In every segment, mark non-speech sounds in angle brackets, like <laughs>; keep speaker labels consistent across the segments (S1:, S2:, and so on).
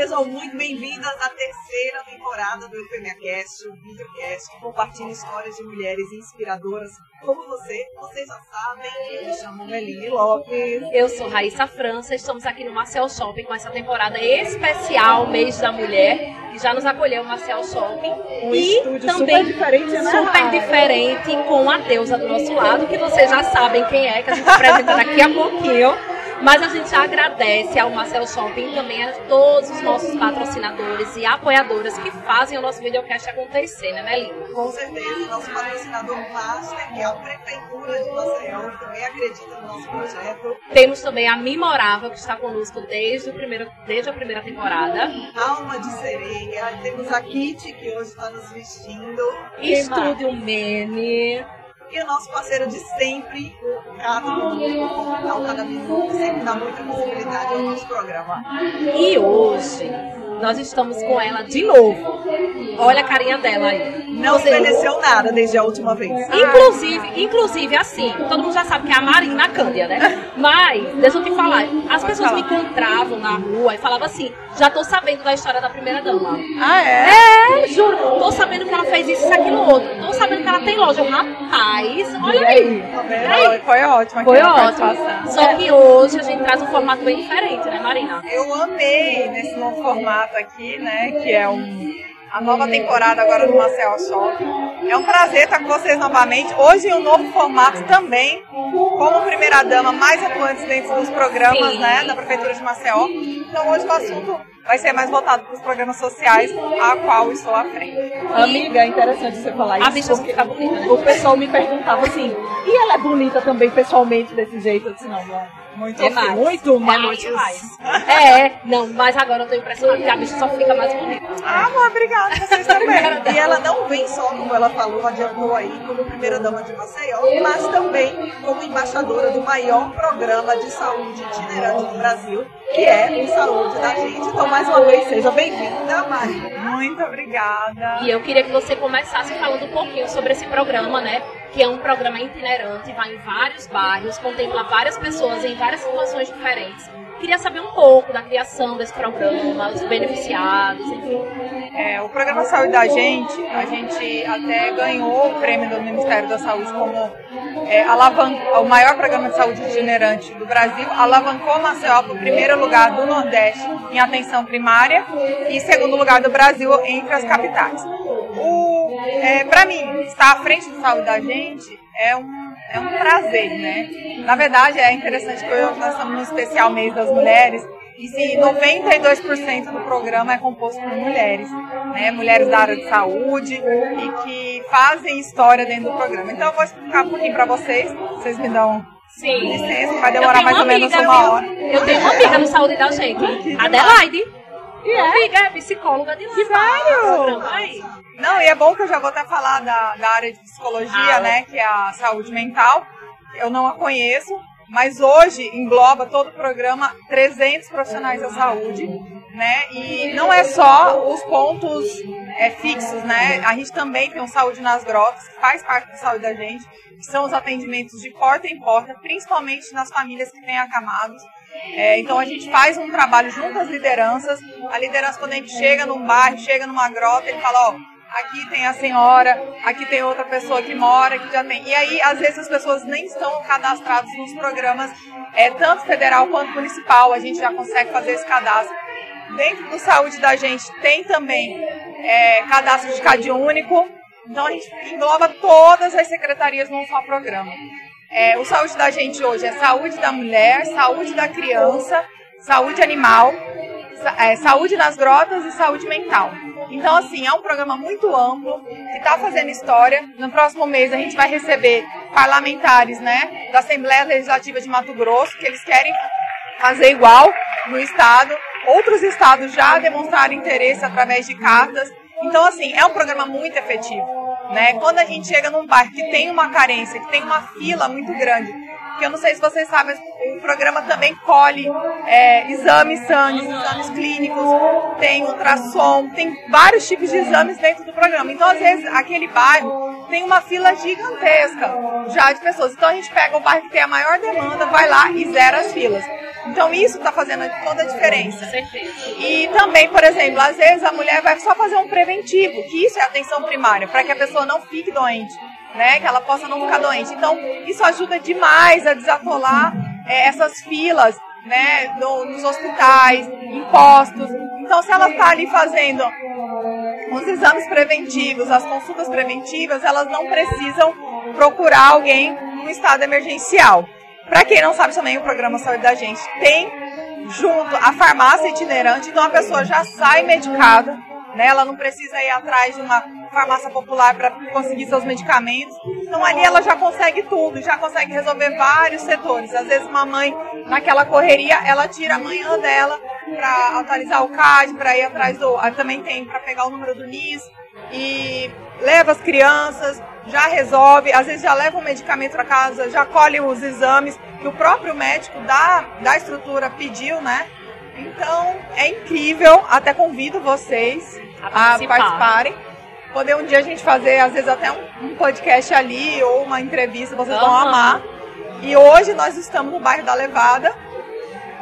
S1: Sejam muito bem-vindas à terceira temporada do EufemiaCast, o videocast que compartilha histórias de mulheres inspiradoras como você. Vocês já sabem, eu me chamo Meline Lopes.
S2: Eu sou Raíssa França, estamos aqui no Marcel Shopping com essa temporada especial Mês da Mulher, que já nos acolheu o Marcel Shopping.
S1: Um e também super diferente, né?
S2: Super diferente, com a deusa do nosso lado, que vocês já sabem quem é, que a gente apresenta daqui a pouquinho. Mas a gente agradece ao Marcel Shopping e também a todos os nossos patrocinadores e apoiadoras que fazem o nosso videocast acontecer, né, Melina?
S1: Com certeza, nosso patrocinador master, que é a Prefeitura de Maceió, que também acredita no nosso projeto.
S2: Temos também a Memorável, que está conosco desde, o primeiro, desde a primeira temporada.
S1: Alma de Sereia, temos a Kit, que hoje está nos vestindo.
S2: Estúdio Mene.
S1: E o nosso parceiro de sempre, Portal Cada Minuto, sempre dá muita visibilidade ao nosso programa.
S2: E hoje nós estamos com ela de novo. Olha a carinha dela aí.
S1: Não Você... envelheceu nada desde a última vez.
S2: Inclusive, inclusive assim, todo mundo já sabe que é a Marina Cândia, né? <laughs> Mas, deixa eu te falar, as pessoas me encontravam na rua e falavam assim, já tô sabendo da história da primeira dama.
S1: Ah,
S2: é? É, juro. Tô sabendo que ela fez isso, isso, aquilo, outro. Tô sabendo que ela tem loja. Rapaz, olha aí.
S1: aí. Foi ótimo.
S2: Foi ótimo. Só que hoje a gente traz um formato bem diferente, né, Marina?
S1: Eu amei nesse novo formato aqui, né, que é um a nova temporada agora do Marcel Shopping. É um prazer estar com vocês novamente. Hoje em um novo formato também, como primeira dama mais atuante dentro dos programas né, da Prefeitura de Maceió. Então hoje o assunto vai ser mais voltado para os programas sociais, a qual estou à frente.
S3: Amiga, é interessante você falar isso.
S2: A bicha porque fica bonita, né?
S3: O pessoal me perguntava assim, e ela é bonita também pessoalmente desse jeito? Eu disse, não, não
S2: muito, é mais. muito mais. É muito mais. <laughs> É, não, mas agora eu tô impressionada que a bicha só fica mais bonita.
S1: Ah, amor, obrigada, vocês também. <laughs> e ela não vem só, como ela falou, adiantou aí, como primeira-dama de Maceió, mas também como embaixadora do maior programa de saúde itinerante do Brasil, que é o Saúde da Gente. Então, mais uma vez, seja bem-vinda, Mari.
S3: Muito obrigada.
S2: E eu queria que você começasse falando um pouquinho sobre esse programa, né? Que é um programa itinerante, vai em vários bairros, contempla várias pessoas em várias situações diferentes. Queria saber um pouco da criação desse programa, os beneficiados, enfim.
S3: É, o programa Saúde da Gente, a gente até ganhou o prêmio do Ministério da Saúde como é, o maior programa de saúde itinerante do Brasil, alavancou Maceió para o primeiro lugar do Nordeste em atenção primária e segundo lugar do Brasil entre as capitais. É, para mim, estar à frente do Saúde da Gente é um é um prazer, né? Na verdade, é interessante que hoje nós estamos no especial mês das mulheres e se 92% do programa é composto por mulheres, né? Mulheres da área de saúde e que fazem história dentro do programa. Então eu vou explicar um pouquinho para vocês, vocês me dão
S2: Sim.
S3: licença, vai demorar mais ou menos uma hora.
S2: Eu tenho uma amiga no Saúde da Gente, Adelaide. E é? Amiga, é psicóloga de lá.
S3: Sério? Não, e é bom que eu já vou até falar da, da área de psicologia, ah, né? Que é a saúde mental. Eu não a conheço, mas hoje engloba todo o programa 300 profissionais da saúde, né? E não é só os pontos é, fixos, né? A gente também tem o Saúde nas Grotas, que faz parte da saúde da gente, que são os atendimentos de porta em porta, principalmente nas famílias que têm acamados. É, então a gente faz um trabalho junto às lideranças. A liderança, quando a gente chega num bairro, chega numa grota, ele fala, ó, aqui tem a senhora, aqui tem outra pessoa que mora, que já tem. E aí, às vezes, as pessoas nem estão cadastradas nos programas, é, tanto federal quanto municipal, a gente já consegue fazer esse cadastro. Dentro do saúde da gente tem também é, cadastro de CAD único, então a gente engloba todas as secretarias num só programa. É, o saúde da gente hoje é saúde da mulher, saúde da criança, saúde animal, é, saúde nas grotas e saúde mental. Então, assim, é um programa muito amplo que está fazendo história. No próximo mês a gente vai receber parlamentares, né, da Assembleia Legislativa de Mato Grosso, que eles querem fazer igual no estado. Outros estados já demonstraram interesse através de cartas. Então, assim, é um programa muito efetivo. Né? Quando a gente chega num bairro que tem uma carência, que tem uma fila muito grande, que eu não sei se vocês sabem, o programa também colhe é, exames sangues, exames clínicos, tem ultrassom, tem vários tipos de exames dentro do programa. Então, às vezes, aquele bairro tem uma fila gigantesca já de pessoas. Então, a gente pega o bairro que tem a maior demanda, vai lá e zera as filas. Então isso está fazendo toda a diferença.
S2: Com certeza.
S3: E também, por exemplo, às vezes a mulher vai só fazer um preventivo, que isso é atenção primária, para que a pessoa não fique doente, né? Que ela possa não ficar doente. Então, isso ajuda demais a desatolar é, essas filas, né? No, nos hospitais, em postos. Então, se ela está ali fazendo os exames preventivos, as consultas preventivas, elas não precisam procurar alguém no estado emergencial. Para quem não sabe também, o programa Saúde da Gente tem junto a farmácia itinerante, então a pessoa já sai medicada, né? Ela não precisa ir atrás de uma farmácia popular para conseguir seus medicamentos. Então ali ela já consegue tudo, já consegue resolver vários setores. Às vezes uma mãe naquela correria, ela tira a manhã dela para atualizar o CAD, para ir atrás do, também tem para pegar o número do NIS e leva as crianças, já resolve, às vezes já leva o medicamento para casa, já colhe os exames que o próprio médico da, da estrutura pediu, né? Então é incrível, até convido vocês a, a participarem. Poder um dia a gente fazer, às vezes, até um, um podcast ali ou uma entrevista, vocês uhum. vão amar. E hoje nós estamos no bairro da Levada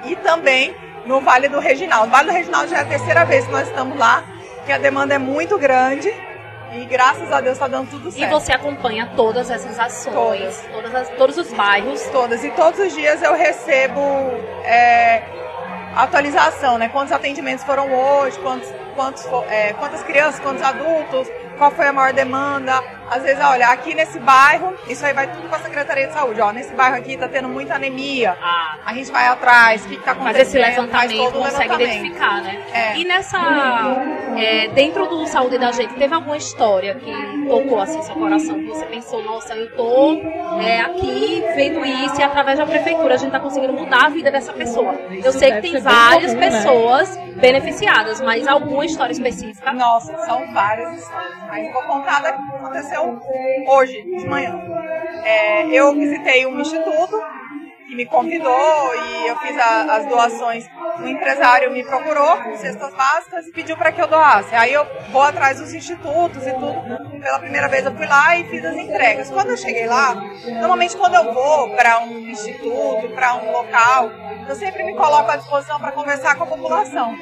S3: e também no Vale do Reginaldo. O Vale do Reginaldo já é a terceira vez que nós estamos lá, que a demanda é muito grande. E graças a Deus está dando tudo certo.
S2: E você acompanha todas essas ações, todas. Todas as, todos os bairros?
S3: Todas. E todos os dias eu recebo é, atualização, né? Quantos atendimentos foram hoje, quantos, quantos, é, quantas crianças, quantos adultos, qual foi a maior demanda. Às vezes, olha, aqui nesse bairro, isso aí vai tudo para a Secretaria de Saúde. Ó, nesse bairro aqui está tendo muita anemia. Ah. A gente vai atrás, o que está acontecendo?
S2: Faz esse levantamento, consegue levantamento. identificar, né? É. E nessa, é, dentro do Saúde da Gente, teve alguma história que tocou assim seu coração? Que você pensou, nossa, eu tô é, aqui vendo isso e através da prefeitura a gente está conseguindo mudar a vida dessa pessoa. Eu sei que tem várias comum, né? pessoas né? beneficiadas, mas alguma história específica?
S3: Nossa, são várias histórias. Mas vou contar da que aconteceu hoje, de manhã. É, eu visitei um instituto que me convidou e eu fiz a, as doações. Um empresário me procurou com cestas básicas e pediu para que eu doasse. Aí eu vou atrás dos institutos e tudo. Pela primeira vez eu fui lá e fiz as entregas. Quando eu cheguei lá, normalmente quando eu vou para um instituto, para um local, eu sempre me coloco à disposição para conversar com a população.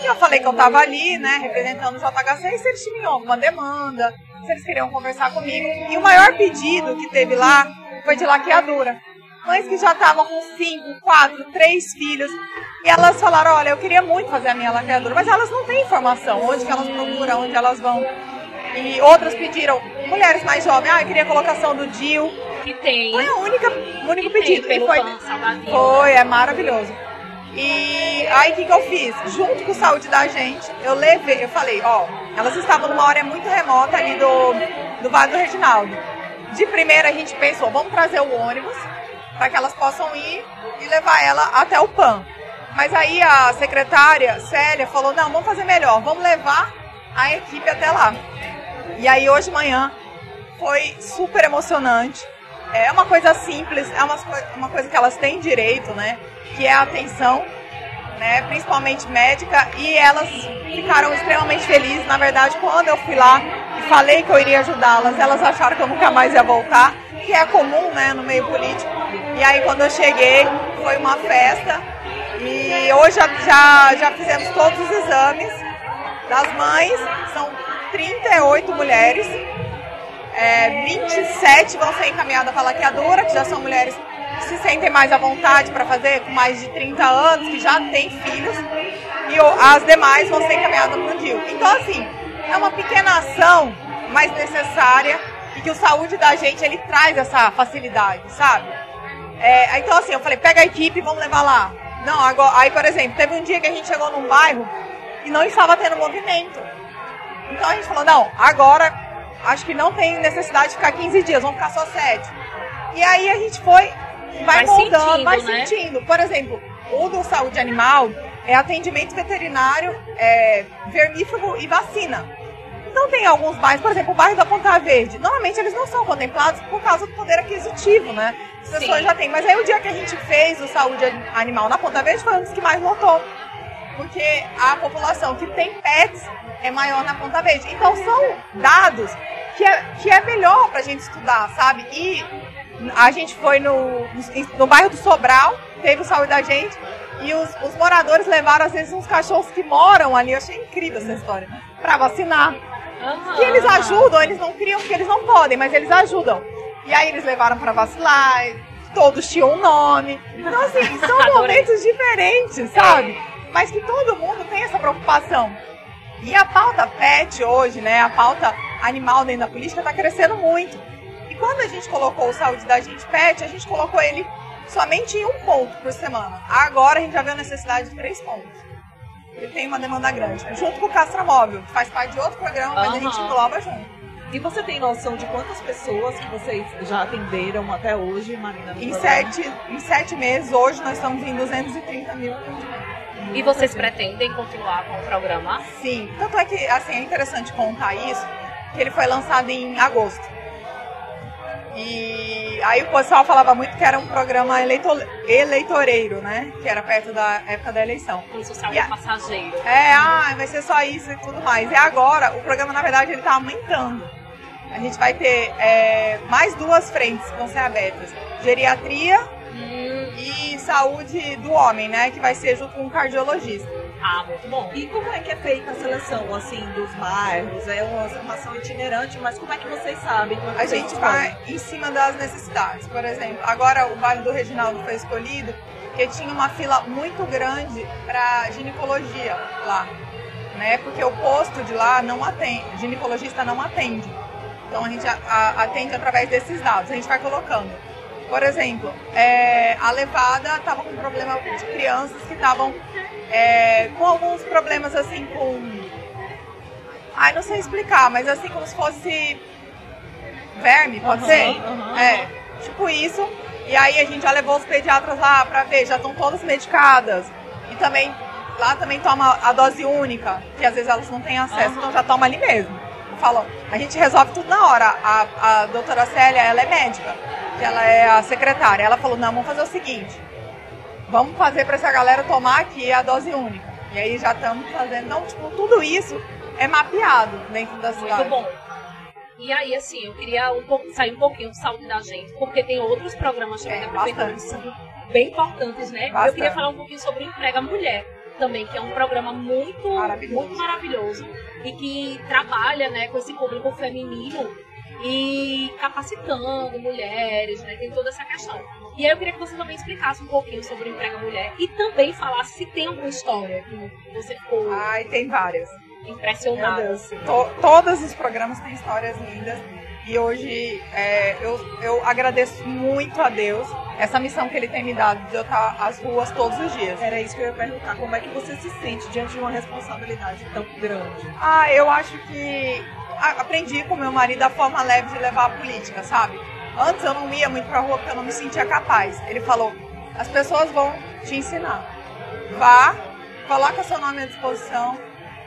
S3: E eu falei que eu estava ali, né, representando o JHC, e se eles tinham alguma demanda, se eles queriam conversar comigo. E o maior pedido que teve lá foi de laqueadura. Mães que já estavam com cinco, quatro, três filhos. E elas falaram, olha, eu queria muito fazer a minha laqueadura, mas elas não têm informação. Onde que elas procuram, onde elas vão. E outras pediram, mulheres mais jovens, ah, eu queria a colocação do DIL.
S2: Que tem.
S3: Foi a única, o único pedido.
S2: Tem,
S3: foi, foi, é maravilhoso. E aí o que, que eu fiz? Junto com saúde da gente, eu levei, eu falei, ó, elas estavam numa área muito remota ali do, do Vale do Reginaldo. De primeira a gente pensou, vamos trazer o ônibus para que elas possam ir e levar ela até o PAN. Mas aí a secretária, Célia, falou, não, vamos fazer melhor, vamos levar a equipe até lá. E aí hoje de manhã foi super emocionante. É uma coisa simples, é uma, uma coisa que elas têm direito, né? Que é a atenção, né? Principalmente médica. E elas ficaram extremamente felizes. Na verdade, quando eu fui lá e falei que eu iria ajudá-las, elas acharam que eu nunca mais ia voltar, que é comum, né? No meio político. E aí quando eu cheguei, foi uma festa. E hoje já, já, já fizemos todos os exames das mães. São 38 mulheres é, 27 vão ser encaminhadas para a laqueadura, que já são mulheres que se sentem mais à vontade para fazer, com mais de 30 anos, que já têm filhos, e as demais vão ser encaminhadas para o DIL. Então, assim, é uma pequena ação, mas necessária, e que o saúde da gente, ele traz essa facilidade, sabe? É, então, assim, eu falei, pega a equipe vamos levar lá. Não, agora, aí, por exemplo, teve um dia que a gente chegou num bairro e não estava tendo movimento. Então a gente falou, não, agora acho que não tem necessidade de ficar 15 dias, vamos ficar só 7. E aí a gente foi, vai, vai moldando, sentindo, vai né? sentindo. Por exemplo, o do saúde animal é atendimento veterinário, é, vermífugo e vacina. Então tem alguns bairros, por exemplo, o bairro da Ponta Verde, normalmente eles não são contemplados por causa do poder aquisitivo, né? As pessoas Sim. já têm. Mas aí o dia que a gente fez o saúde animal na Ponta Verde foi um dos que mais lotou. Porque a população que tem pets é maior na Ponta Verde. Então são dados que é, que é melhor para a gente estudar, sabe? E a gente foi no, no, bairro do Sobral, teve o saúde da gente e os, os, moradores levaram, às vezes, uns cachorros que moram ali. Eu achei incrível essa história. Pra vacinar. Uhum. E eles ajudam, eles não criam porque eles não podem, mas eles ajudam. E aí eles levaram pra vacilar, todos tinham um nome. Então, assim, <laughs> são momentos diferentes, sabe? Mas que todo mundo tem essa preocupação. E a pauta pet hoje, né, a pauta animal dentro da política está crescendo muito. E quando a gente colocou o saúde da gente pet, a gente colocou ele somente em um ponto por semana. Agora a gente já vê a necessidade de três pontos. Ele tem uma demanda grande. Junto com o Castra Móvel, que faz parte de outro programa, mas uhum. a gente engloba junto.
S1: E você tem noção de quantas pessoas que vocês já atenderam até hoje, Marina?
S3: Em sete, em sete meses, hoje nós estamos em 230 mil
S2: e vocês pretendem continuar com o programa?
S3: Sim. Tanto é que, assim, é interessante contar isso, que ele foi lançado em agosto. E aí o pessoal falava muito que era um programa eleitor, eleitoreiro, né? Que era perto da época da eleição.
S2: Com social e, passageiro.
S3: É, ah, vai ser só isso e tudo mais. E agora, o programa, na verdade, ele tá aumentando. A gente vai ter é, mais duas frentes que vão ser abertas. Geriatria saúde do homem, né? Que vai ser junto com um cardiologista.
S2: Ah, muito bom.
S1: E como é que é feita a seleção, assim, dos bairros? É uma formação itinerante, mas como é que vocês sabem?
S3: É a gente vai em cima das necessidades. Por exemplo, agora o bairro do Reginaldo foi escolhido porque tinha uma fila muito grande para ginecologia lá, né? Porque o posto de lá não atende, ginecologista não atende. Então a gente atende através desses dados. A gente vai colocando. Por exemplo, é, a levada estava com problema de crianças que estavam é, com alguns problemas assim com. Ai, não sei explicar, mas assim como se fosse verme, pode uhum, ser? Uhum. É, tipo isso. E aí a gente já levou os pediatras lá para ver, já estão todas medicadas. E também, lá também toma a dose única, que às vezes elas não têm acesso, uhum. então já toma ali mesmo. Falou, a gente resolve tudo na hora. A, a doutora Célia, ela é médica que ela é a secretária. Ela falou: não, vamos fazer o seguinte: vamos fazer para essa galera tomar aqui a dose única. E aí já estamos fazendo. Então, tipo, tudo isso é mapeado dentro da cidade.
S2: Muito bom. E aí, assim, eu queria um pouco, sair um pouquinho de saúde da gente, porque tem outros programas também é, da prefeitura bem importantes, né? Bastante. Eu queria falar um pouquinho sobre o Emprega Mulher também, que é um programa muito maravilhoso. muito maravilhoso e que trabalha né, com esse público feminino e capacitando mulheres, né? Tem toda essa questão. E aí eu queria que você também explicasse um pouquinho sobre o Emprega Mulher e também falasse se tem alguma história que você ficou.
S3: Ai, tem várias.
S2: Impressionada.
S3: Assim. To todos os programas têm histórias lindas. E hoje é, eu, eu agradeço muito a Deus essa missão que Ele tem me dado de eu estar às ruas todos os dias.
S1: Era isso que eu ia perguntar. Como é que você se sente diante de uma responsabilidade tão grande?
S3: Ah, eu acho que aprendi com meu marido a forma leve de levar a política, sabe? Antes eu não ia muito pra rua porque eu não me sentia capaz. Ele falou: as pessoas vão te ensinar. Vá, coloca seu nome à disposição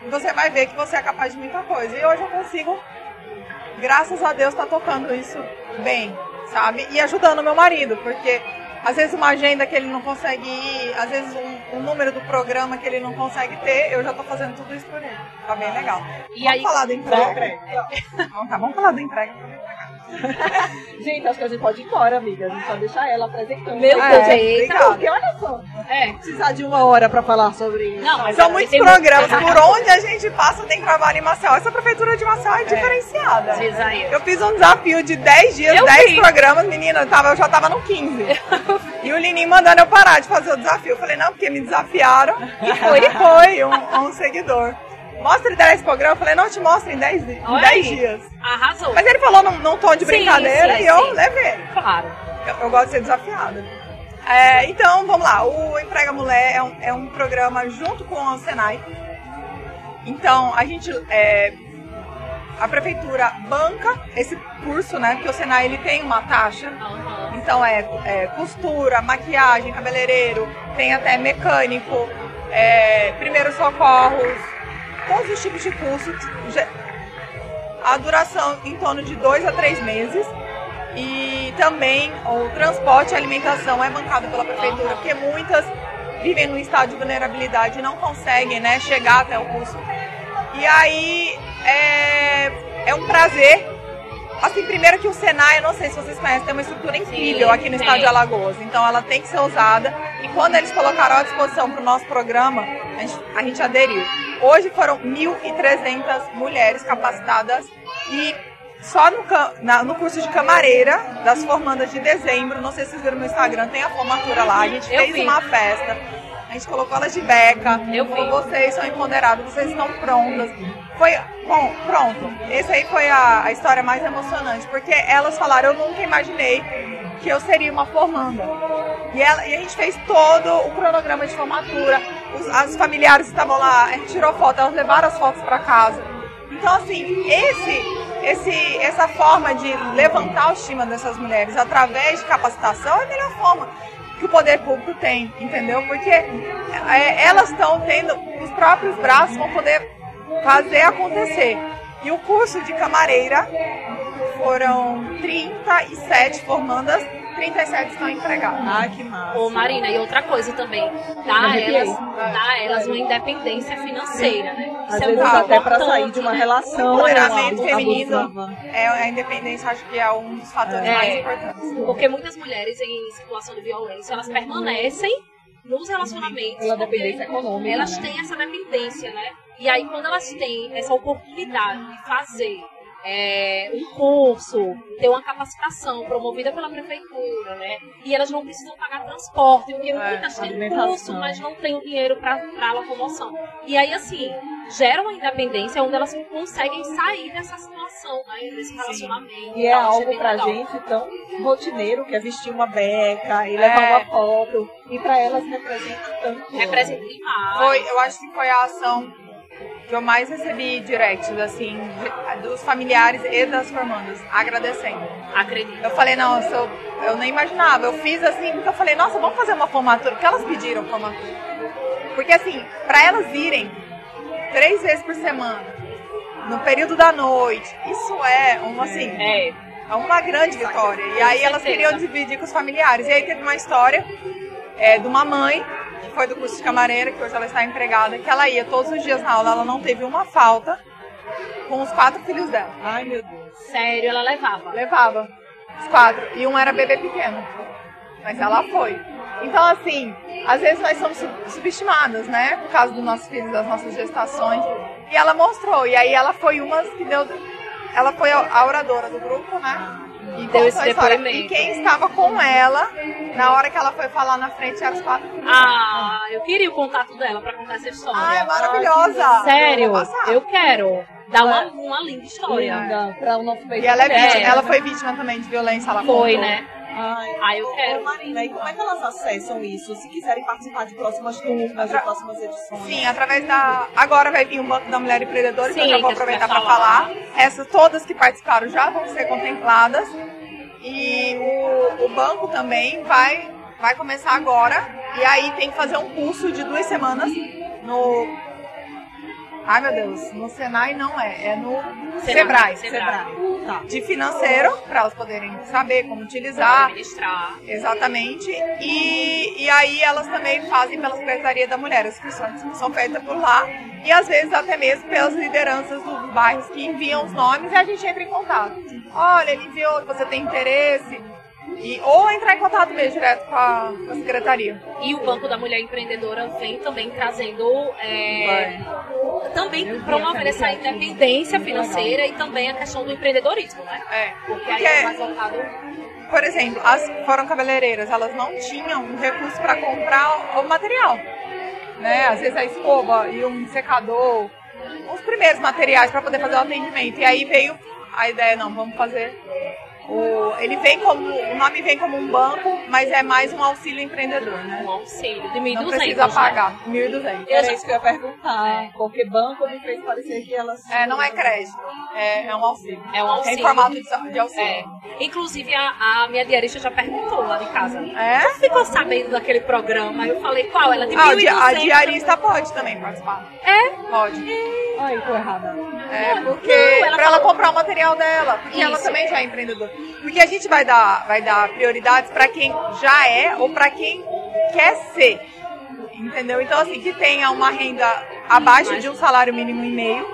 S3: e você vai ver que você é capaz de muita coisa. E hoje eu consigo, graças a Deus, tá tocando isso bem, sabe? E ajudando meu marido, porque às vezes uma agenda que ele não consegue ir, às vezes um, um número do programa que ele não consegue ter, eu já tô fazendo tudo isso por ele. Tá bem legal. E vamos aí, falar do emprego. Vamos, tá, vamos falar do emprego <laughs>
S1: gente, acho que a gente pode ir embora, amiga. A gente pode deixar ela apresentando.
S2: Meu Deus, é,
S1: Porque olha só. É. Precisar de uma hora pra falar sobre isso.
S3: Não, São muitos programas. Por onde a gente passa tem trabalho em Maceió. Essa prefeitura de Maceió é, é. diferenciada. Eu fiz um desafio de 10 dias, eu 10 vi. programas. Menina, eu, tava, eu já tava no 15. e o Lininho mandando eu parar de fazer o desafio. Eu falei, não, porque me desafiaram. E foi, e foi um, um seguidor. Mostra ele esse programa. Eu falei, não, te mostro em 10 dias.
S2: Arrasou.
S3: Mas ele falou num, num tom de brincadeira sim, sim, e eu sim. levei.
S2: Claro.
S3: Eu, eu, gosto de ser desafiada. É, então, vamos lá. O Emprega Mulher é um, é um programa junto com o Senai. Então, a gente... É, a prefeitura banca esse curso, né? Porque o Senai ele tem uma taxa. Uhum. Então é, é, costura, maquiagem, cabeleireiro, tem até mecânico, é, primeiros socorros, todos os tipos de curso. A duração em torno de dois a três meses. E também o transporte e alimentação é bancado pela prefeitura, porque muitas vivem num estado de vulnerabilidade e não conseguem né, chegar até o curso. E aí é, é um prazer Assim, primeiro que o Senai, eu não sei se vocês conhecem, tem uma estrutura incrível
S2: Sim,
S3: aqui no
S2: tem.
S3: estado de Alagoas. Então ela tem que ser usada. E quando eles colocaram à disposição para o nosso programa, a gente, a gente aderiu. Hoje foram 1.300 mulheres capacitadas e só no, na- no curso de camareira das formandas de dezembro, não sei se vocês viram no Instagram, tem a formatura lá. A gente
S2: Eu
S3: fez
S2: vi.
S3: uma festa, a gente colocou elas de beca.
S2: Eu vi.
S3: Vocês são empoderadas, vocês estão prontas. Foi, bom, pronto. Esse aí foi a, a história mais emocionante, porque elas falaram, eu nunca imaginei que eu seria uma formanda. E, ela- e a gente fez todo o cronograma de formatura, os, as familiares estavam lá, a gente tirou foto, elas levaram as fotos para casa. Então, assim, esse, esse, essa forma de levantar a autoestima dessas mulheres através de capacitação é a melhor forma que o poder público tem, entendeu? Porque é, elas estão tendo os próprios braços vão poder fazer acontecer. E o curso de camareira foram 37 formandas, 37 estão empregadas.
S1: Ai, que massa.
S2: Ô Marina, e outra coisa também, dá a elas, dá a elas uma independência financeira, né?
S1: Às
S2: Isso é
S1: vezes
S2: muito
S1: até para
S2: importante,
S1: sair de uma
S2: né?
S1: relação
S3: Empoderamento
S1: abusiva.
S3: feminino é a independência, acho que é um dos fatores
S2: É.
S3: mais importantes.
S2: Porque muitas mulheres em situação de violência, elas permanecem nos relacionamentos.
S4: Pela dependência econômica.
S2: Elas
S4: né?
S2: têm essa dependência, né? E aí, quando elas têm essa oportunidade de fazer é, um curso, ter uma capacitação promovida pela prefeitura, né? E elas não precisam pagar transporte, porque muitas têm curso, mas não têm o dinheiro para a locomoção. E aí, assim, gera uma independência onde elas conseguem sair dessa situação, né? Desse relacionamento.
S1: E é
S2: isso
S1: algo pra
S2: legal.
S1: gente tão rotineiro, que é vestir uma beca e levar
S3: É.
S1: uma foto. E pra elas representa tanto.
S2: Representa demais.
S3: Foi, eu acho que foi a ação que eu mais recebi directs, assim, dos familiares e das formandas, agradecendo.
S2: Acredito.
S3: Eu falei, nossa, eu, eu nem imaginava. Eu fiz assim, porque eu falei, nossa, vamos fazer uma formatura, porque elas pediram formatura. Porque assim, pra elas irem três vezes por semana, no período da noite, isso é um assim.
S2: É.
S3: É uma grande vitória. E aí elas queriam dividir com os familiares. E aí teve uma história é, de uma mãe, que foi do curso de camareira, que hoje ela está empregada, que ela ia todos os dias na aula, ela não teve uma falta com os quatro filhos dela.
S1: Ai, meu Deus.
S2: Sério, ela levava.
S3: Levava os quatro. E um era bebê pequeno. Mas ela foi. Então, assim, às vezes nós somos sub- subestimadas, né? Por causa dos nossos filhos, das nossas gestações. E ela mostrou. E aí ela foi uma que deu. Ela foi a a oradora do grupo, né? E
S2: Deu
S3: contou
S2: esse
S3: a história.
S2: depoimento.
S3: E quem estava com ela, na hora que ela foi falar na frente, eram os quatro filhos.
S2: Ah, eu queria o contato dela pra contar essa história.
S3: Ah, é maravilhosa!
S2: Sério,
S3: Eu
S2: eu quero. Dar uma, uma linda história.
S4: Linda, para o nosso peito.
S3: E ela, é
S2: É.
S3: vítima, ela foi vítima também de violência, ela
S2: Foi,
S3: contou.
S2: né?
S1: Ai,
S2: Ah, eu quero.
S1: Marina, e como é que elas acessam isso? Se quiserem participar de próximas turmas, de próximas edições.
S3: Sim, através da. Agora vai vir um Banco da Mulher Empreendedora, que eu
S2: Sim,
S3: já vou aproveitar para falar. Essas todas que participaram já vão ser contempladas. E o, o banco também vai, vai começar agora. E aí tem que fazer um curso de duas semanas no. Ai meu Deus, no Senai não é, é no Sebrae.
S2: Sebrae.
S1: Tá.
S3: De financeiro, para elas poderem saber como utilizar.
S2: Administrar.
S3: Exatamente. E, e aí elas também fazem pela Secretaria da Mulher. As inscrições são feitas por lá. E às vezes até mesmo pelas lideranças dos bairros que enviam os nomes e a gente entra em contato. Olha, ele enviou, você tem interesse. E, ou entrar em contato mesmo direto com a, com a secretaria.
S2: E o Banco da Mulher Empreendedora vem também trazendo. é, também promovendo essa independência financeira e também a questão do empreendedorismo, né?
S3: É,
S2: Porque aí é mais voltado.
S3: por exemplo, as foram cabeleireiras, elas não tinham um recurso para comprar o material. Né? Às vezes a escova e um secador, os primeiros materiais para poder fazer o atendimento. E aí veio a ideia, não, vamos fazer. O, ele vem como, o nome vem como um banco, mas é mais um auxílio empreendedor, né?
S2: Um auxílio de 1.200.
S3: Não precisa pagar, 1.200.
S1: Era isso que eu ia perguntar. Porque banco me fez parecer que elas.
S3: É, não é crédito, é, é um auxílio.
S2: É um auxílio.
S3: Em formato de, de
S2: É.
S3: auxílio.
S2: Inclusive, a, a minha diarista já perguntou lá de casa.
S3: É?
S2: Ficou sabendo daquele programa? Eu falei, qual? Ela de
S3: Ah, o di- a
S2: 1.200.
S3: diarista pode também participar.
S2: É?
S3: Pode.
S4: Ai, tô errada.
S3: É, porque
S2: Não, ela
S3: pra ela
S2: falou-
S3: comprar o material dela, porque ela
S2: Isso.
S3: também já é empreendedora. Porque a gente vai dar, vai dar prioridades pra quem já é ou pra quem quer ser. Entendeu? Então, assim, que tenha uma renda abaixo de um salário mínimo e meio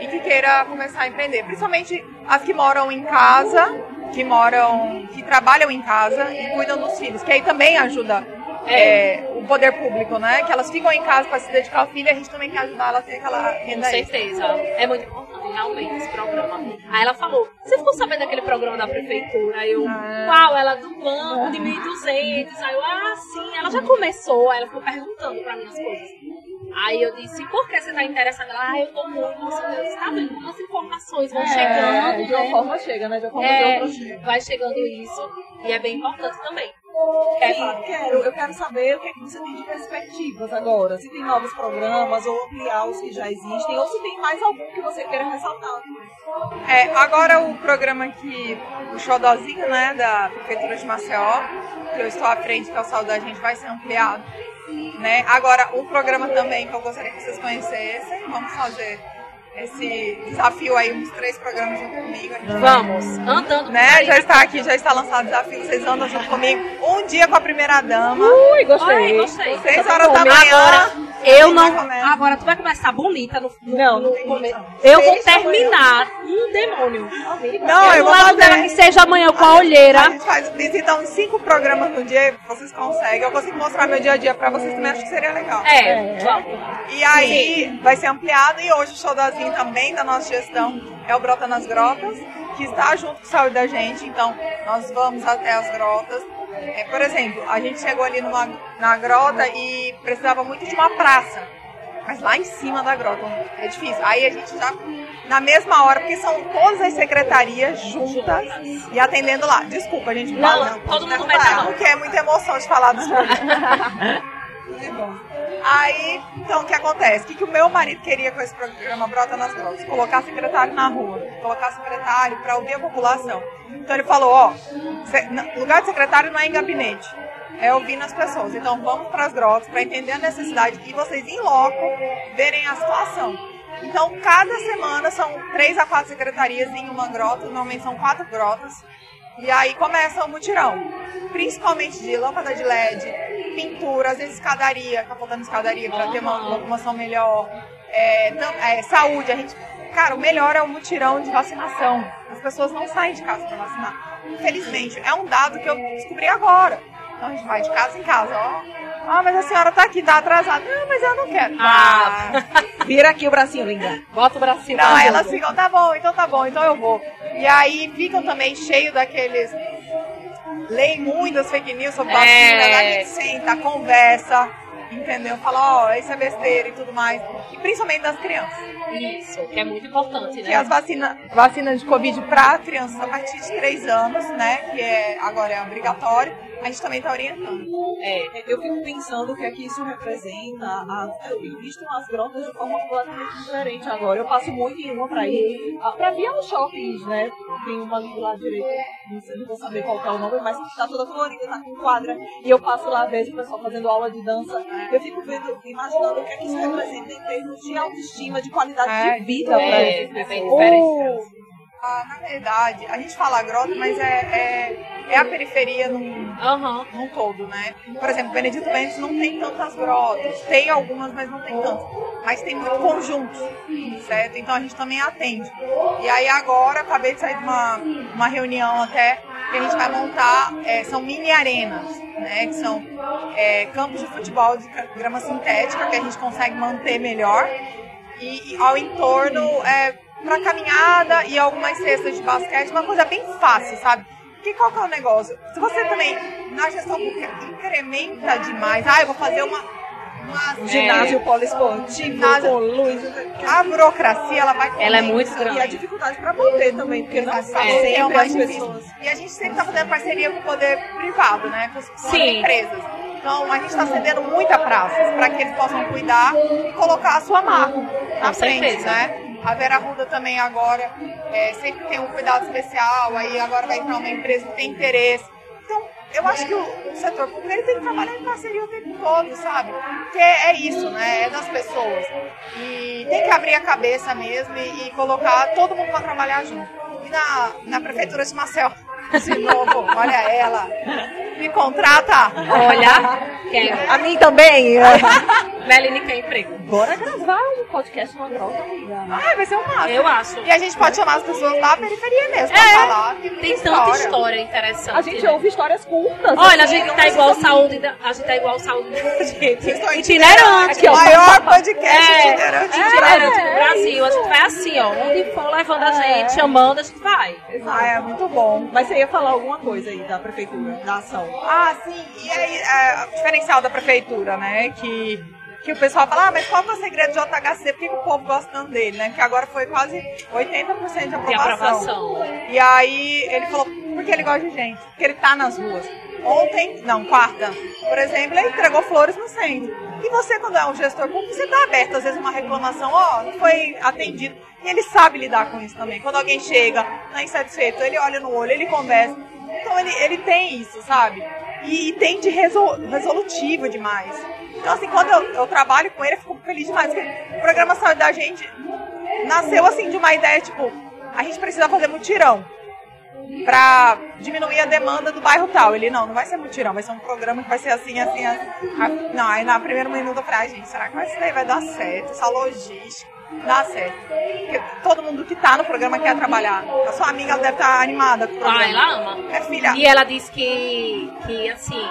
S3: e que queira começar a empreender. Principalmente as que moram em casa, que moram, que trabalham em casa e cuidam dos filhos, que aí também ajuda é, o poder público, né? Que elas ficam em casa para se dedicar ao filho e a gente também quer ajudar elas a ter aquela renda
S2: Com certeza. É muito importante, realmente, esse programa. Aí ela falou, você ficou sabendo daquele programa da prefeitura? Aí eu,
S3: Ah.
S2: qual? Ela do banco de 1.200. Aí eu, ah, sim. Ela já começou. Aí ela ficou perguntando pra mim as coisas. Aí eu disse, por que você tá interessada? Ela, ah, eu tô muito, nossa Deus, tá vendo? Como as informações vão
S4: É,
S2: chegando,
S4: de uma
S2: né?
S4: forma chega, né? De uma forma de
S2: É,
S4: outra chega.
S2: vai chegando isso. E é bem importante também. Quer falar?
S1: Sim, quero. Eu quero saber o que, é que você tem de perspectivas agora. Se tem novos programas, ou ampliar os que já existem, ou se tem mais algum que você queira ressaltar.
S3: É, agora o programa que o Xodozinho, né, da Prefeitura de Maceió, que eu estou à frente, que é o Saúde da Gente, vai ser ampliado. Né? Agora, um programa também que eu gostaria que vocês conhecessem, vamos fazer esse desafio aí, uns três programas junto comigo. a
S2: Vamos, andando.
S3: né? Já está aqui, já está lançado o desafio, vocês andam junto comigo. Um dia com a primeira dama,
S4: Ui, gostei.
S2: Ai, gostei.
S3: seis horas da manhã.
S2: Agora, eu não. Agora tu vai começar bonita no, no,
S4: Não,
S2: no
S4: não tem
S2: começo. Eu vou terminar um demônio.
S3: Não, eu
S2: do
S3: vou
S2: lado dela que
S3: fazer.
S2: seja amanhã com a
S3: A
S2: olheira.
S3: gente faz visita uns cinco programas no dia, vocês conseguem. Eu consigo mostrar meu dia a dia pra vocês também, acho que seria legal.
S2: É, vamos.
S3: E aí vai ser ampliado e hoje o show das Também da nossa gestão é o Brota nas Grotas, que está junto com o Saúde da Gente, então nós vamos até as grotas. É, por exemplo, a gente chegou ali numa, na grota e precisava muito de uma praça. Mas lá em cima da grota, é difícil. Aí a gente já, na mesma hora, porque são todas as secretarias juntas e atendendo lá. Desculpa, a gente
S2: Não,
S3: fala,
S2: todo
S3: pode
S2: mundo vai.
S3: Porque é muita emoção de falar dos <laughs> Aí, então, o que acontece? O que, que o meu marido queria com esse programa Brota nas Grotas? Colocar secretário na rua, colocar secretário para ouvir a população. Então ele falou, ó, lugar de secretário não é em gabinete, é ouvindo as pessoas. Então vamos para as grotas para entender a necessidade e vocês em loco verem a situação. Então cada semana são três a quatro secretarias em uma grota, normalmente são quatro grotas. E aí começa o mutirão. Principalmente de lâmpada de LED, pintura, às vezes escadaria, tá faltando escadaria para ter uma locomoção melhor. É, tam- é, saúde, a gente. Cara, o melhor é o mutirão de vacinação. As pessoas não saem de casa para vacinar. Infelizmente, é um dado que eu descobri agora. Então a gente vai de casa em casa, ó. Ah, mas a senhora tá aqui, tá atrasada. Não, mas eu não quero.
S2: Ah.
S1: Vira aqui o bracinho, linda.
S2: Bota o bracinho.
S3: Não, elas
S2: dentro.
S3: ficam, tá bom, então tá bom, então eu vou. E aí ficam também cheios daqueles. Leem muitas fake news sobre
S2: É.
S3: vacina, daí a gente senta, conversa, entendeu? Fala, ó, isso é besteira e tudo mais. E principalmente das crianças.
S2: Isso, que é muito importante,
S3: Que
S2: né?
S3: as vacinas vacinas de Covid para crianças a partir de 3 anos, né? Que é, agora é obrigatório, a gente também tá orientando.
S2: É.
S1: Eu fico pensando o que é que isso representa. As- eu visto as grotas de forma completamente diferente agora. Eu passo muito em uma pra ir. Pra vir aos shoppings, né? Tem uma ali do lado direito, não, sei, não vou saber qual que é o nome, mas tá toda colorida, tá com quadra. E eu passo lá, vejo o pessoal fazendo aula de dança. Eu fico vendo, imaginando o que é que isso representa em termos de autoestima, de qualidade
S3: É,
S1: de vida
S2: É, é bem diferente.
S3: Ah, na verdade, a gente fala grota, mas é, é, é a periferia num,
S2: Aham.
S3: num todo, né? Por exemplo, Benedito Bentes não tem tantas grotas. Tem algumas, mas não tem tantas. Mas tem muito conjuntos, certo? Então a gente também atende. E aí agora, acabei de sair de uma, uma reunião até, que a gente vai montar, é, são mini arenas, né? Que são é, campos de futebol de gra- grama sintética, que a gente consegue manter melhor. E, e ao entorno, é, para caminhada e algumas cestas de basquete, uma coisa bem fácil, sabe? Porque qual que é o negócio? Se você também, na gestão pública, incrementa demais, ah, eu vou fazer uma. uma
S1: Ginásio poliesportivo,
S3: Ginásio.
S1: com luz.
S3: A burocracia, ela vai
S2: Ela é muito
S3: condensando.
S1: E a dificuldade pra manter também, porque não são
S3: É,
S1: sempre
S3: é o mais
S1: as pessoas.
S3: E a gente sempre está fazendo parceria com o poder privado, né? Com, com as empresas. Então a gente está cedendo muita praças para que eles possam cuidar e colocar a sua marca na
S2: Com
S3: frente,
S2: certeza.
S3: né? A Vera Ruda também agora é, sempre tem um cuidado especial, aí agora vai entrar uma empresa que tem interesse. Então, eu acho que o, o setor público ele tem que trabalhar em parceria o tempo todo, sabe? Porque é isso, né? É das pessoas. E tem que abrir a cabeça mesmo e, e colocar todo mundo para trabalhar junto. E na, na prefeitura de Marcel, de novo, olha ela. Me contrata?
S2: Olha, quero.
S1: A mim também. <laughs>
S2: Meline quer emprego.
S1: Bora gravar um podcast numa grota, amiga.
S3: Ah, vai ser um máximo.
S2: Eu acho.
S3: E a gente pode chamar as pessoas da periferia mesmo pra
S2: É,
S3: falar. que
S2: Tem tanta história interessante.
S1: A gente
S2: né?
S1: ouve histórias curtas.
S2: Olha, a gente tá igual saúde, da- a gente tá igual saúde da gente. Itinerante.
S1: Ó.
S3: O maior podcast
S2: É,
S3: itinerante.
S2: itinerante do
S1: É,
S2: Brasil. A gente vai assim, ó. Onde for levando a gente, chamando, a gente vai.
S3: Ah, é muito bom.
S1: Mas você ia falar alguma coisa aí da prefeitura, da ação.
S3: Ah, sim. E aí, é, o diferencial da prefeitura, né? Que, que o pessoal fala, ah, mas qual que é o segredo de JHC? Por que, que o povo gosta tanto dele, né? Porque agora foi quase 80% de
S2: De
S3: aprovação.
S2: aprovação.
S3: E aí ele falou, porque ele gosta de gente, porque ele tá nas ruas. Ontem, não, quarta, por exemplo, ele entregou flores no centro. E você, quando é um gestor público, você tá aberto, às vezes, uma reclamação, ó, não foi atendido. E ele sabe lidar com isso também. Quando alguém chega, tá insatisfeito, ele olha no olho, ele conversa. Então ele, ele tem isso, sabe? E, e tem de resol- resolutivo demais. Então, assim, quando eu, eu trabalho com ele, eu fico feliz demais. Porque o programa Saúde da gente nasceu, assim, de uma ideia, tipo, a gente precisa fazer mutirão pra diminuir a demanda do bairro tal. Ele, não, não vai ser mutirão, vai ser um programa que vai ser assim, assim, assim. Ah, Não, aí na primeira minuto eu falei, ai gente, será que vai, isso daí vai dar certo? Essa logística dá certo. Porque todo mundo que tá no programa quer trabalhar. A sua amiga deve estar animada com o programa.
S2: Ah, ela ama.
S3: É filha.
S2: E ela disse que, que assim,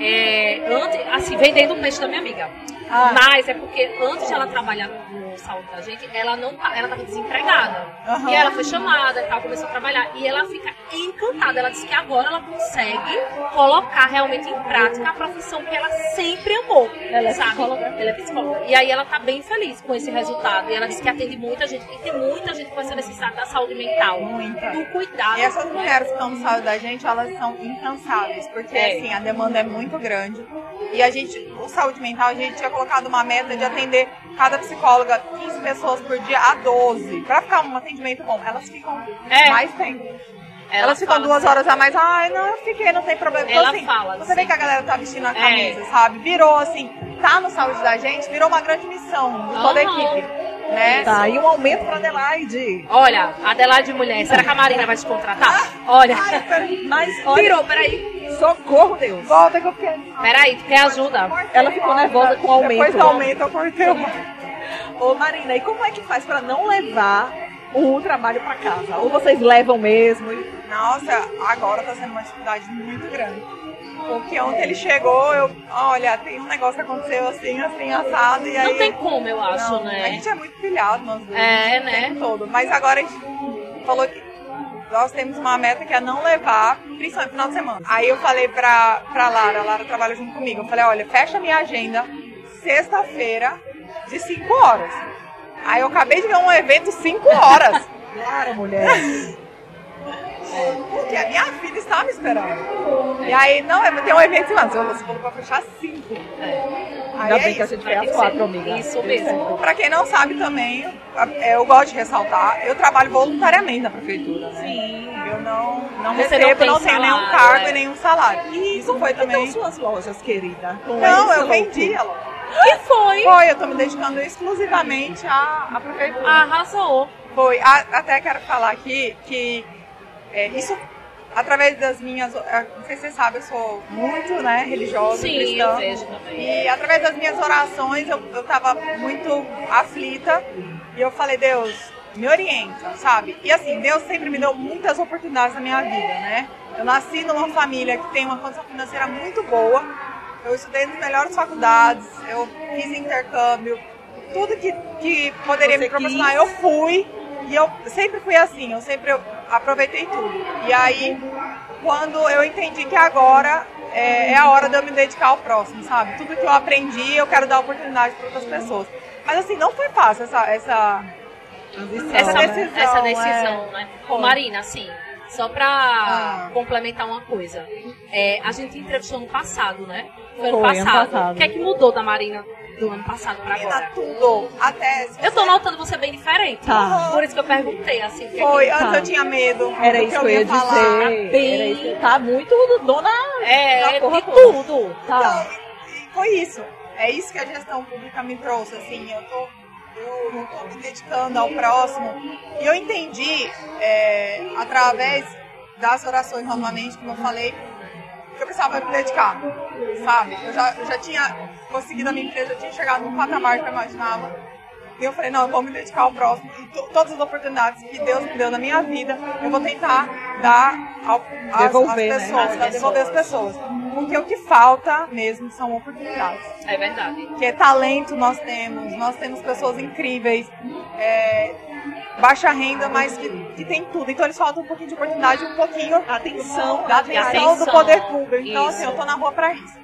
S2: é, antes, assim, vendendo o peixe da minha amiga.
S3: Ah.
S2: Mas é porque antes de ela trabalhar no saúde da gente, ela não tá, ela tava desempregada.
S3: Aham.
S2: E ela foi chamada e tal, começou a trabalhar. E ela fica encantada. Ela disse que agora ela consegue colocar realmente em prática a profissão que ela sempre amou.
S1: Ela é
S2: sabe?
S1: psicóloga?
S2: Ela é psicóloga. E aí ela tá bem feliz com esse resultado. E ela disse que atende muita gente. E tem muita gente com essa necessidade da saúde mental.
S3: Muita.
S2: Do cuidado.
S3: E essas mulheres que estão no saúde da gente, elas são incansáveis, porque
S2: É.
S3: assim, a demanda é muito grande. E a gente, o saúde mental, a gente tinha colocado uma meta de atender cada psicóloga 15 pessoas por dia a 12. Pra ficar um atendimento bom. Elas ficam
S2: É.
S3: mais tempo.
S2: Ela
S3: elas ficam duas
S2: assim,
S3: horas a mais. Ai, não, eu fiquei, não tem problema. Então,
S2: Ela
S3: assim,
S2: fala
S3: Você vê
S2: assim.
S3: que a galera tá vestindo a
S2: É.
S3: camisa, sabe? Virou assim, tá no saúde da gente, virou uma grande missão de toda a equipe. Né?
S1: Tá, e um aumento pra Adelaide.
S2: Olha, Adelaide Mulher, será que a Marina vai te contratar? Olha,
S3: Ai.
S1: Mas, olha,
S2: tirou, peraí.
S1: Socorro, Deus.
S3: Volta que eu fiquei.
S2: Peraí, tu quer ajuda?
S1: Ela ficou nervosa com o aumento.
S3: Depois do aumento, eu cortei o
S1: Ô, Marina, e como é que faz pra não levar o trabalho pra casa? Ou vocês levam mesmo? e-
S3: Nossa, agora tá sendo uma dificuldade muito grande. Porque ontem ele chegou, eu, olha, tem um negócio que aconteceu assim, assim, assado, e aí.
S2: Não tem como, eu acho,
S3: Não,
S2: né?
S3: A gente é muito pilhado, nós dois.
S2: É,
S3: o
S2: né?
S3: tempo todo. Mas agora a gente falou que nós temos uma meta que é não levar, principalmente final de semana. Aí eu falei pra, pra Lara, a Lara trabalha junto comigo, eu falei, olha, fecha minha agenda sexta-feira de 5 horas. Aí eu acabei de ver um evento 5 horas. <laughs>
S1: Claro, mulher.
S3: Porque a minha filha estava esperando. E aí, não, é- tem um evento em Mas você falou pra fechar 5.
S1: Ainda bem que a gente
S2: Vai
S1: as quatro, amiga.
S2: Isso mesmo.
S3: Pra quem não sabe também, é, eu gosto de ressaltar, eu trabalho voluntariamente na prefeitura. né?
S2: Sim.
S3: Eu não, não
S2: Você
S3: recebo,
S2: não
S3: não, tenho nenhum cargo
S2: é.
S3: e nenhum salário. E isso foi também.
S1: Então, suas lojas, querida.
S3: Não, eu vendi ela.
S2: E foi.
S3: Foi, eu tô me dedicando exclusivamente à, à prefeitura.
S2: Arrasou.
S3: Foi. A- até quero falar aqui que é, isso, através das minhas. é, Não sei se você sabe, eu sou muito né, religiosa.
S2: Sim,
S3: cristã.
S2: eu vejo também.
S3: E através das minhas orações eu, eu tava muito aflita e eu falei, Deus, me orienta, sabe? E assim, Deus sempre me deu muitas oportunidades na minha vida, né? Eu nasci numa família que tem uma condição financeira muito boa, eu estudei nas melhores faculdades, eu fiz intercâmbio, tudo que, que poderia
S1: Você
S3: me proporcionar,
S1: quis.
S3: eu fui. E eu sempre fui assim, eu sempre eu aproveitei tudo. E aí, quando eu entendi que agora é, é a hora de eu me dedicar ao próximo, sabe? Tudo que eu aprendi, eu quero dar oportunidade para outras pessoas. Mas assim, não foi fácil essa, essa, essa
S2: Essa,
S3: decisão.
S2: essa
S3: é.
S2: decisão, né? Ô, Marina, assim, só pra
S3: Ah.
S2: complementar uma coisa. É, a gente entrevistou no passado, né? Foi ano
S1: Foi, ano
S2: passado.
S1: passado.
S2: O que é que mudou da Marina do ano passado pra
S3: Menina,
S2: agora?
S3: tudo. Até. se
S2: Eu tô
S3: você-
S2: notando você bem diferente.
S1: Tá.
S2: Por isso que eu perguntei, assim. é que-
S3: Foi, antes
S1: Tá.
S3: eu tinha medo.
S1: Era
S3: do
S1: isso que eu ia
S3: ia
S1: dizer.
S3: falar.
S2: bem-
S1: isso. Tá muito dona
S2: É,
S1: da porra
S2: de tudo.
S1: Tá.
S3: Então, foi isso. É isso que a gestão pública me trouxe, assim, eu tô, eu não tô me dedicando ao próximo. E eu entendi, é, através das orações, novamente, como eu falei, que eu precisava me dedicar, sabe? Eu já, eu já tinha conseguido a minha empresa, eu tinha chegado num patamar que eu imaginava. E eu falei, não, eu vou me dedicar ao próximo. E to- todas as oportunidades que Deus me deu na minha vida, eu vou tentar dar ao, às,
S1: Devolver,
S3: às
S1: né?
S3: pessoas,
S2: Às
S3: tá? devolver as pessoas. Porque o que falta mesmo são oportunidades.
S2: É verdade.
S3: Que é talento nós temos, nós temos pessoas incríveis, é, baixa renda, mas que, que tem tudo. Então eles faltam um pouquinho de oportunidade, um pouquinho
S1: Atenção,
S3: da atenção, do
S2: atenção.
S3: poder público. Então,
S2: Isso.
S3: assim, eu tô na rua pra isso.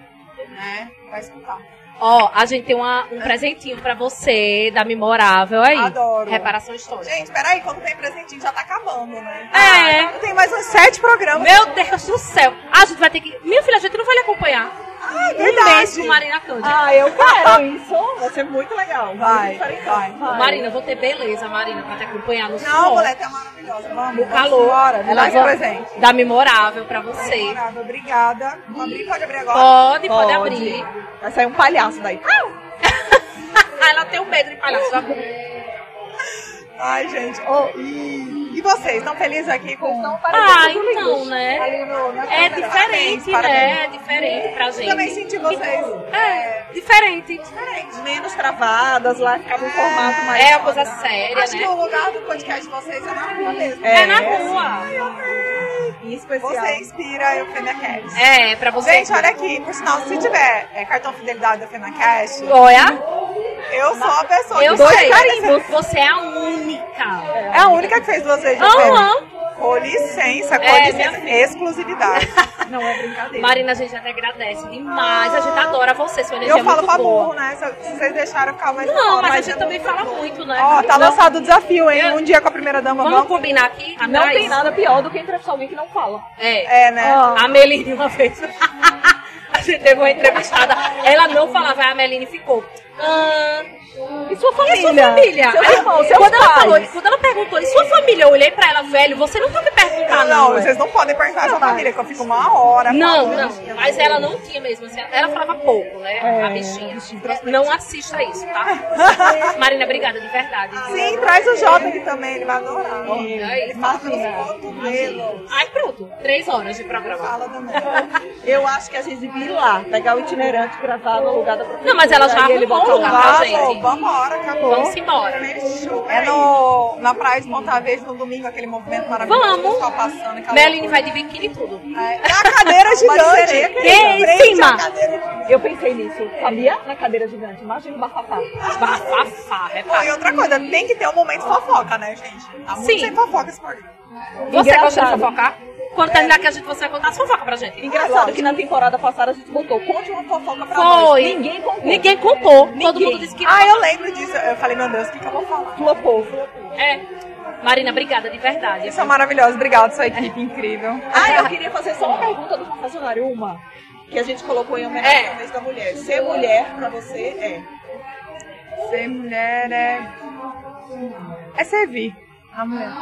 S3: Né? Pra escutar.
S2: Ó, a gente tem uma- um presentinho pra você da Memorável aí.
S3: Adoro.
S2: Reparação histórica.
S3: Gente, peraí, quando tem presentinho já tá acabando, né?
S2: É.
S3: Eu tenho mais uns sete programas.
S2: Meu Deus do céu. A gente vai ter que. Minha filha, a gente não vai lhe acompanhar.
S3: Ah,
S2: Um mês com. Marina Cândido.
S1: Ah, eu quero isso. Vai ser muito legal.
S3: Vai,
S1: Muito diferente.
S3: vai.
S2: Marina, vou ter beleza, Marina, pra te acompanhar no
S3: Não,
S2: suor.
S3: mulher, tá maravilhosa. Vamos,
S2: No calor.
S3: Bora,
S2: Ela vai-
S3: presente.
S2: Da Memorável pra você.
S3: Memorável, Obrigada. Vamos abrir? Pode abrir agora?
S2: Pode, pode, abrir.
S1: Vai sair um palhaço daí.
S2: Ah, <laughs> ela tem um medo de palhaço. Já...
S3: Ai, gente. Oh, e, e vocês, estão felizes aqui com...
S2: Ah, então, né?
S3: No,
S2: É diferente, né? É diferente pra gente.
S3: Eu também senti vocês.
S2: É, diferente.
S1: Menos travadas, lá ficava um formato mais.
S2: É uma coisa séria,
S3: Acho que
S2: né?
S3: o lugar do podcast de vocês é na rua mesmo.
S2: É na rua.
S1: Em especial.
S3: Você inspira eu, FenaCast.
S2: É, pra você.
S3: Gente, olha aqui, por sinal, se tiver é, cartão fidelidade da FenaCast,
S2: Olha,
S3: eu sou a pessoa
S2: eu
S3: que
S2: sei. Você é a única.
S3: É a única que fez duas vezes
S2: Aham.
S3: fé. Com licença, com
S2: É,
S3: licença. Exclusividade. <laughs>
S1: Não é brincadeira.
S2: Marina, a gente até agradece demais. A gente adora você, sua energia
S3: eu falo
S2: é
S3: pra
S2: muito boa.
S3: burro, né? Se, vocês deixaram eu ficar mais
S2: Não,
S3: fora,
S2: mas a gente também
S3: muito
S2: fala
S3: bom.
S2: muito, né?
S3: Ó, tá
S2: Não-
S3: lançado o desafio, hein? Um dia com a primeira dama,
S2: Vamos
S3: vamos.
S2: combinar aqui?
S1: Não
S2: atrás?
S1: tem nada pior do que entrevistar alguém que não fala.
S2: É.
S3: É, né?
S1: Ó.
S2: A Meline uma vez. <laughs> a gente teve uma entrevistada. Ela não falava, a Meline ficou. Ah,
S1: E sua
S2: e
S1: família?
S2: sua família?
S1: Seus
S2: Aí,
S1: irmãos, seus
S2: quando, ela falou, quando ela perguntou, e sua família? Eu olhei pra ela, velho, você não vai me perguntar,
S3: não,
S2: não.
S3: vocês não podem perguntar a sua família, que eu fico uma hora.
S2: Não, não, mas ela não tinha mesmo, assim, ela falava pouco, né,
S1: É,
S2: a bichinha. Não assista isso, tá? <laughs> Marina, obrigada, de verdade.
S3: Sim, traz o Jota aqui também, ele vai adorar.
S2: Aí,
S3: Ele fala pelos cotovelos.
S2: Ai, pronto, três horas de programa.
S3: Fala também.
S1: Eu acho que a gente devia ir lá, pegar o itinerante e gravar no lugar da.
S2: Não, mas ela já
S1: e
S2: arrumou
S1: botar
S2: o lugar
S1: lá.
S2: pra
S3: Vamos,
S2: gente.
S3: vambora, acabou.
S2: Vamos embora.
S3: É no, na Praia de Ponta Verde, no domingo, aquele movimento maravilhoso.
S2: Vamos.
S3: o pessoal passando.
S2: Meline vai de biquíni e tudo.
S3: É, na cadeira gigante.
S1: sereia,
S2: Que em cima.
S1: Eu pensei nisso, sabia? Na cadeira gigante. Imagina o bafafá.
S2: Bafafá,
S3: Pô, e outra coisa, tem que ter um momento fofoca, né, gente? Tá muito
S2: Sim.
S3: sem fofoca esse programa.
S2: Você gosta de fofocar? Quando terminar aqui, a gente você vai contar as fofocas pra gente.
S1: Engraçado que na temporada passada a gente botou conte uma fofoca pra
S2: Foi.
S1: nós. Ninguém contou.
S2: Ninguém contou. Todo
S1: Ninguém.
S2: mundo disse que
S3: Ah, eu lembro disso. Eu falei, meu Deus, o que, que eu vou falar?
S1: Tua povo.
S2: É. Marina, obrigada, de verdade.
S3: Vocês são maravilhosos. Obrigada, sua equipe incrível.
S1: Ah, eu queria fazer só uma pergunta do confessionário, uma. Que a gente colocou em homenagem
S2: É.
S1: ao mês da mulher. Ser mulher pra você é.
S3: Ser mulher é. É servir a mulher.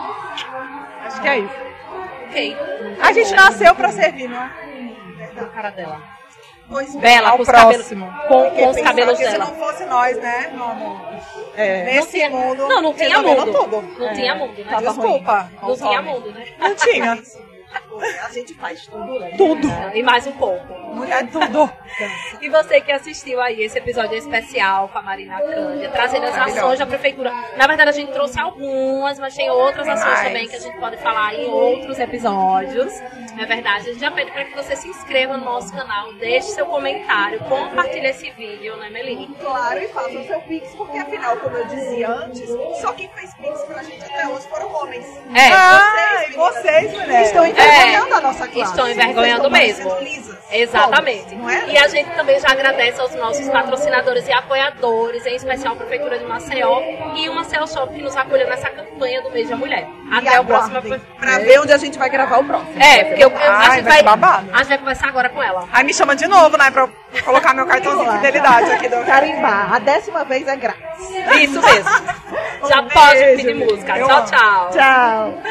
S3: Acho que é isso.
S2: Ok.
S3: A gente nasceu pra servir, não é?
S2: A cara dela.
S3: Pois
S2: Bela,
S3: ao
S2: com os
S3: próximo.
S2: cabelos. Com, com os cabelos
S3: que se
S2: dela.
S3: não fosse nós, né, meu amor?
S1: É.
S3: Nesse
S2: tinha-
S3: mundo.
S2: Não, não tinha
S3: resolvendo
S2: mundo. Não
S1: É.
S2: tinha mundo, né?
S3: Desculpa.
S2: Não tinha mundo, né?
S3: Não tinha. <laughs>
S1: A gente faz tudo, né?
S3: Tudo.
S2: E mais um pouco.
S3: Mulher, tudo.
S2: E você que assistiu aí esse episódio especial com a Marina Cândia, trazendo as ações da prefeitura. Na verdade, a gente trouxe algumas, mas tem outras
S3: Tem
S2: ações
S3: mais.
S2: também que a gente pode falar em outros episódios. É verdade? A gente já pede para que você se inscreva no nosso canal, deixe seu comentário, compartilhe esse vídeo, né, Meline?
S1: Claro, e faça o seu pix, porque afinal, como eu dizia antes, só quem fez pix pra gente até hoje foram homens.
S2: É.
S3: Ah, e vocês, mulheres.
S1: Estão envergonhando a nossa classe.
S2: Estão envergonhando mesmo. Exatamente.
S1: É?
S2: E a gente também já agradece aos nossos patrocinadores e apoiadores, em especial a Prefeitura de Maceió e o Maceió Shop que nos acolheu nessa campanha do mês da mulher.
S1: E
S2: Até o próximo.
S1: Pra ver onde a gente vai gravar o próximo.
S2: É, porque eu, eu- a,
S3: Ai,
S2: gente
S3: vai babado.
S2: a gente vai conversar agora com ela.
S3: Aí me chama de novo, né, pra eu colocar meu cartãozinho de fidelidade aqui do
S1: Carimbar. A décima vez é grátis.
S2: Isso mesmo. <laughs> Já
S3: Um
S2: pode
S3: beijo,
S2: pedir música.
S3: eu
S2: Tchau,
S3: amo.
S2: tchau.
S1: Tchau.